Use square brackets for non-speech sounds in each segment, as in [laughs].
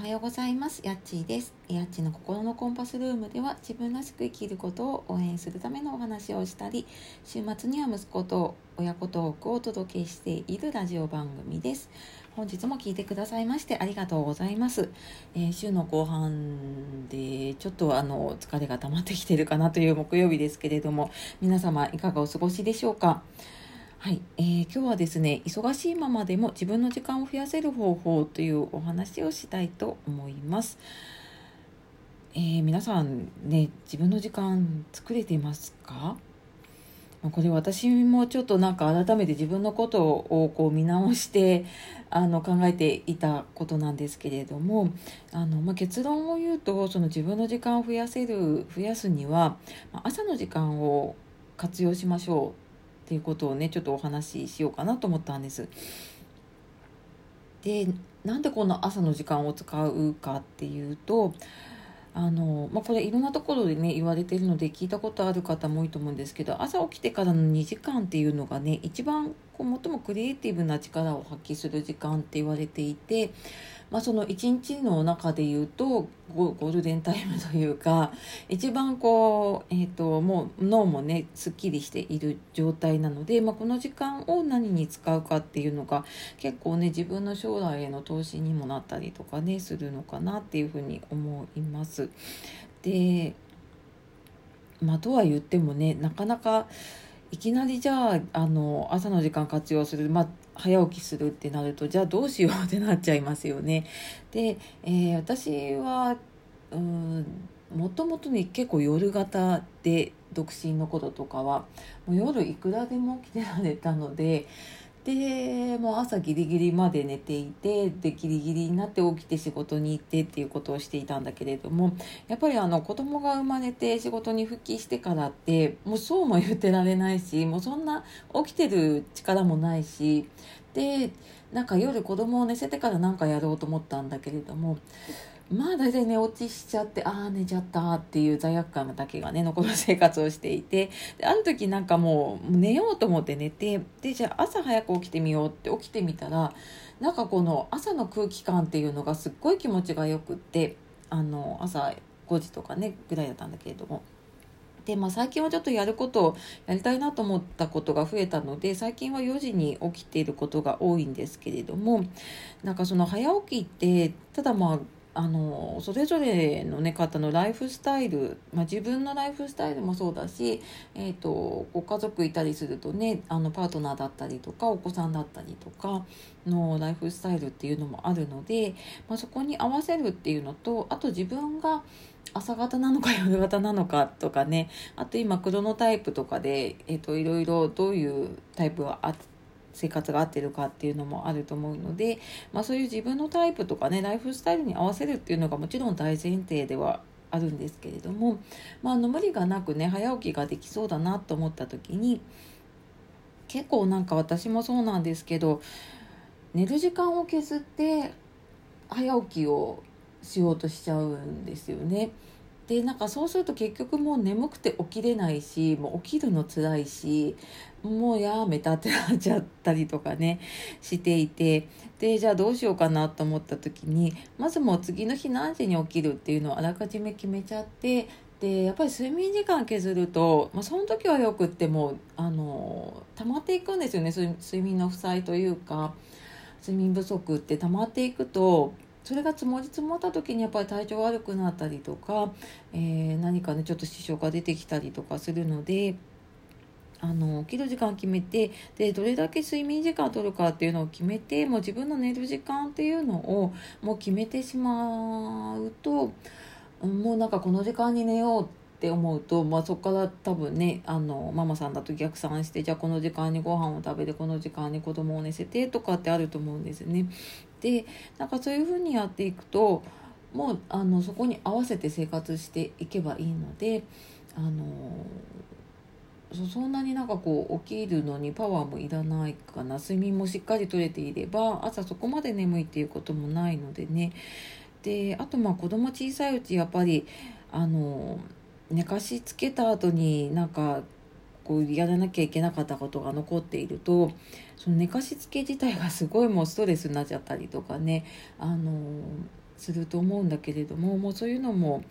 はようございます。やっちーです。やっちの心のコンパスルームでは自分らしく生きることを応援するためのお話をしたり、週末には息子と親子トークをお届けしているラジオ番組です。本日も聞いてくださいましてありがとうございます。えー週の後半でちょっとあの疲れが溜まってきてるかなという木曜日ですけれども、皆様いかがお過ごしでしょうか？はい、えー今日はですね忙しいままでも自分の時間を増やせる方法というお話をしたいと思います、えー皆さんね自分の時間作れてますか？これ私もちょっとなんか改めて自分のことをこう見直してあの考えていたことなんですけれどもあの、まあ、結論を言うとその自分の時間を増やせる増やすには朝の時間を活用しましょうっていうことをねちょっとお話ししようかなと思ったんです。でなんでこの朝の時間を使うかっていうとあの、まあ、これいろんなところでね言われてるので聞いたことある方も多いと思うんですけど朝起きてからの2時間っていうのがね一番こう最もクリエイティブな力を発揮する時間って言われていて、まあ、その一日の中で言うとゴールデンタイムというか一番こう、えー、ともう脳もねすっきりしている状態なので、まあ、この時間を何に使うかっていうのが結構ね自分の将来への投資にもなったりとかねするのかなっていうふうに思います。でまあ、とは言ってもねなかなかいきなりじゃああの朝の時間活用する、まあ、早起きするってなるとじゃあどうしようってなっちゃいますよね。で、えー私はうんもともとね結構夜型で独身の頃とかはもう夜いくらでも起きてられたのででもう朝ギリギリまで寝ていてでギリギリになって起きて仕事に行ってっていうことをしていたんだけれどもやっぱりあの子供が生まれて仕事に復帰してからってもうそうも言ってられないしもうそんな起きてる力もないしでなんか夜子供を寝せてから何かやろうと思ったんだけれどもまあ大体寝落ちしちゃってああ寝ちゃったっていう罪悪感だけがね残る生活をしていてである時なんかもう寝ようと思って寝てでじゃあ朝早く起きてみようって起きてみたらなんかこの朝の空気感っていうのがすっごい気持ちがよくってあの朝5時とかねぐらいだったんだけれども。でまあ、最近はちょっとやることをやりたいなと思ったことが増えたので最近は4時に起きていることが多いんですけれどもなんかその早起きってただまああのそれぞれの、ね、方のライフスタイル、まあ、自分のライフスタイルもそうだし、えー、とご家族いたりするとねあのパートナーだったりとかお子さんだったりとかのライフスタイルっていうのもあるので、まあ、そこに合わせるっていうのとあと自分が朝方なのか夜型なのかとかねあと今クロノタイプとかで、えー、といろいろどういうタイプがあって生活が合ってるかっていうのもあると思うので、まあ、そういう自分のタイプとかねライフスタイルに合わせるっていうのがもちろん大前提ではあるんですけれども、まあ、あの無理がなくね早起きができそうだなと思った時に結構なんか私もそうなんですけど寝る時間を削って早起きをしようとしちゃうんですよね。でなんかそうすると結局もう眠くて起きれないしもう起きるの辛いしもうやめたってなっちゃったりとかねしていて。でじゃあどうしようかなと思った時にまずもう次の日何時に起きるっていうのをあらかじめ決めちゃってでやっぱり睡眠時間削ると、まあ、その時はよくってもあの溜まっていくんですよね。睡眠の負債というか睡眠不足って溜まっていくとそれが積もり積もった時にやっぱり体調悪くなったりとか、えー何かねちょっと支障が出てきたりとかするので。あの起きる時間決めてでどれだけ睡眠時間を取るかっていうのを決めてもう自分の寝る時間っていうのをもう決めてしまうともうなんかこの時間に寝ようって思うと、まあ、そこから多分ねあのママさんだと逆算してじゃあこの時間にご飯を食べてこの時間に子供を寝せてとかってあると思うんですね。でなんかそういうふうにやっていくともうあのそこに合わせて生活していけばいいのであのそそんなになんかこう起きるのにパワーもいらないかな。睡眠もしっかりとれていれば朝そこまで眠いっていうこともないのでね。であとまあ子供小さいうちやっぱりあの寝かしつけた後になんかこうやらなきゃいけなかったことが残っているとその寝かしつけ自体がすごいもうストレスになっちゃったりとかねあのすると思うんだけれどももうそういうのも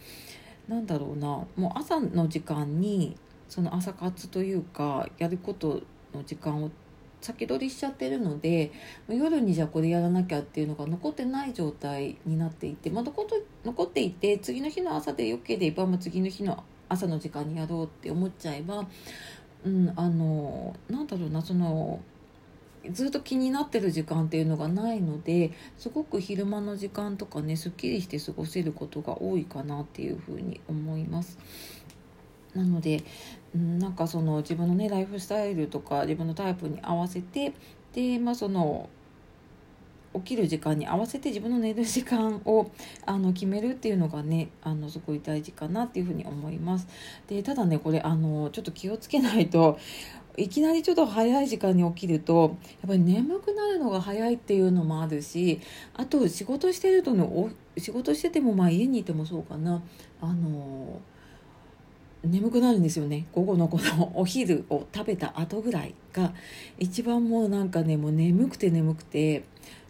なんだろうなもう朝の時間にその朝活というかやることの時間を先取りしちゃってるので夜にじゃあこれやらなきゃっていうのが残ってない状態になっていて、まあ、残残っていて次の日の朝でよければ、まあ、次の日の朝の時間にやろうって思っちゃえば、うん、あのなんだろうなそのずっと気になってる時間っていうのがないのですごく昼間の時間とかねすっきりして過ごせることが多いかなっていうふうに思います。なので、なんかその自分のねライフスタイルとか自分のタイプに合わせてでまあその起きる時間に合わせて自分の寝る時間をあの決めるっていうのがねあのすごい大事かなっていうふうに思います。でただねこれあのちょっと気をつけないといきなりちょっと早い時間に起きるとやっぱり眠くなるのが早いっていうのもあるしあと仕事してるとね仕事しててもまあ家にいてもそうかな。あの眠くなるんですよね。午後のこの [laughs] お昼を食べた後ぐらいが一番もうなんかねもう眠くて眠くて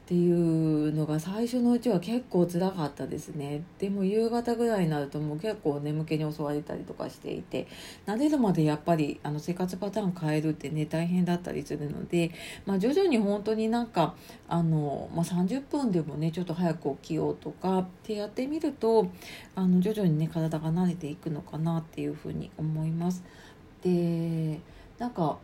っていうのが最初のうちは結構辛かったですねでも夕方ぐらいになるともう結構眠気に襲われたりとかしていて慣れるまでやっぱりあの生活パターン変えるってね大変だったりするので、まあ、徐々に本当になんかあの、まあ、30分でもねちょっと早く起きようとかってやってみるとあの徐々にね体が慣れていくのかなっていうふうに思います。でなんか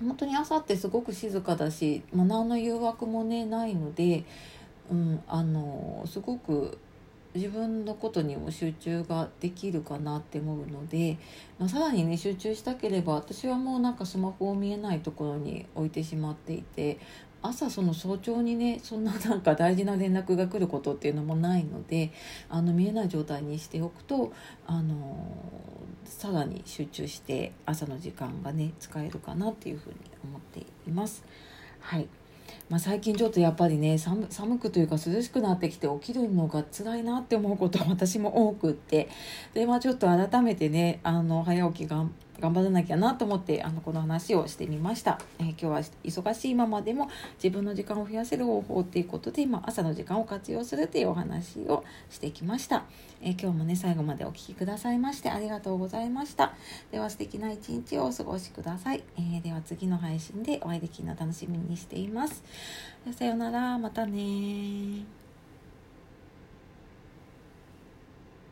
本当に朝ってすごく静かだし、まあ、何の誘惑もねないので、うん、あのすごく自分のことにも集中ができるかなって思うので、まあ、さらにね集中したければ私はもうなんかスマホを見えないところに置いてしまっていて朝その早朝にねそんななんか大事な連絡が来ることっていうのもないのであの見えない状態にしておくとあのさらに集中して朝の時間がね使えるかなっていうふうに思っています。はいまあ、最近ちょっとやっぱりね寒くというか涼しくなってきて起きるのが辛いなって思うことは私も多くってで、まあ、ちょっと改めてねあの早起きが頑張らなきゃなと思ってあのこの話をしてみました、えー、今日は忙しいままでも自分の時間を増やせる方法っていうことで、まあ、朝の時間を活用するっていうお話をしてきました、えー、今日もね最後までお聴きくださいましてありがとうございました。では素敵な一日をお過ごしください、えー、では次の配信でお会いできるの楽しみにしています。さようなら。またね